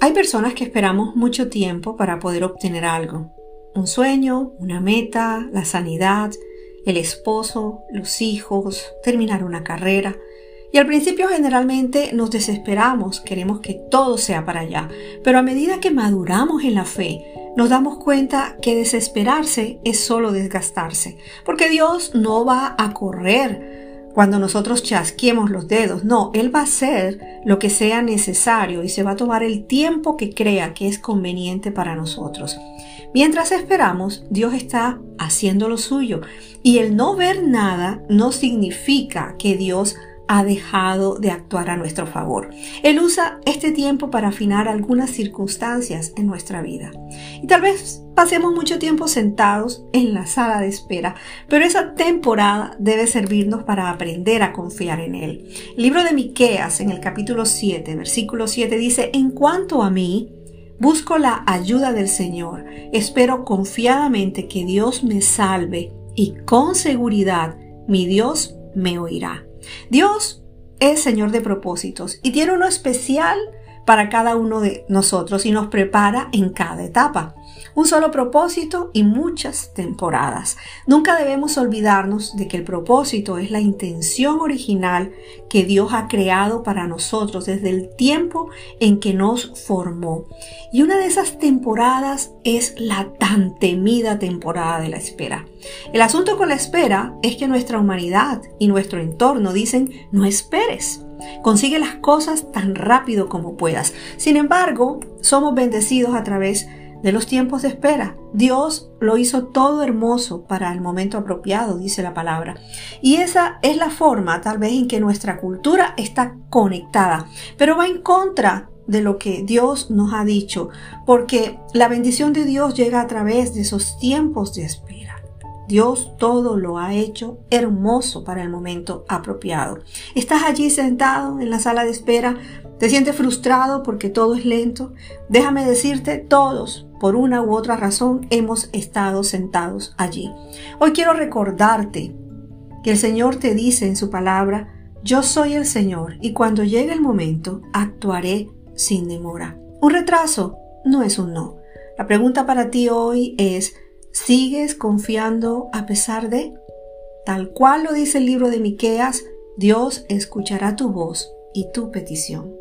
Hay personas que esperamos mucho tiempo para poder obtener algo. Un sueño, una meta, la sanidad, el esposo, los hijos, terminar una carrera. Y al principio generalmente nos desesperamos, queremos que todo sea para allá, pero a medida que maduramos en la fe, nos damos cuenta que desesperarse es solo desgastarse, porque Dios no va a correr cuando nosotros chasquemos los dedos. No, Él va a hacer lo que sea necesario y se va a tomar el tiempo que crea que es conveniente para nosotros. Mientras esperamos, Dios está haciendo lo suyo y el no ver nada no significa que Dios ha dejado de actuar a nuestro favor. Él usa este tiempo para afinar algunas circunstancias en nuestra vida. Y tal vez pasemos mucho tiempo sentados en la sala de espera, pero esa temporada debe servirnos para aprender a confiar en Él. El libro de Miqueas en el capítulo 7, versículo 7 dice, "En cuanto a mí, busco la ayuda del Señor, espero confiadamente que Dios me salve y con seguridad mi Dios me oirá." Dios es Señor de propósitos y tiene uno especial para cada uno de nosotros y nos prepara en cada etapa. Un solo propósito y muchas temporadas. Nunca debemos olvidarnos de que el propósito es la intención original que Dios ha creado para nosotros desde el tiempo en que nos formó. Y una de esas temporadas es la tan temida temporada de la espera. El asunto con la espera es que nuestra humanidad y nuestro entorno dicen no esperes. Consigue las cosas tan rápido como puedas. Sin embargo, somos bendecidos a través de los tiempos de espera. Dios lo hizo todo hermoso para el momento apropiado, dice la palabra. Y esa es la forma tal vez en que nuestra cultura está conectada, pero va en contra de lo que Dios nos ha dicho, porque la bendición de Dios llega a través de esos tiempos de espera. Dios todo lo ha hecho hermoso para el momento apropiado. Estás allí sentado en la sala de espera, te sientes frustrado porque todo es lento. Déjame decirte, todos, por una u otra razón, hemos estado sentados allí. Hoy quiero recordarte que el Señor te dice en su palabra, yo soy el Señor y cuando llegue el momento actuaré sin demora. Un retraso no es un no. La pregunta para ti hoy es, ¿Sigues confiando a pesar de? Tal cual lo dice el libro de Miqueas, Dios escuchará tu voz y tu petición.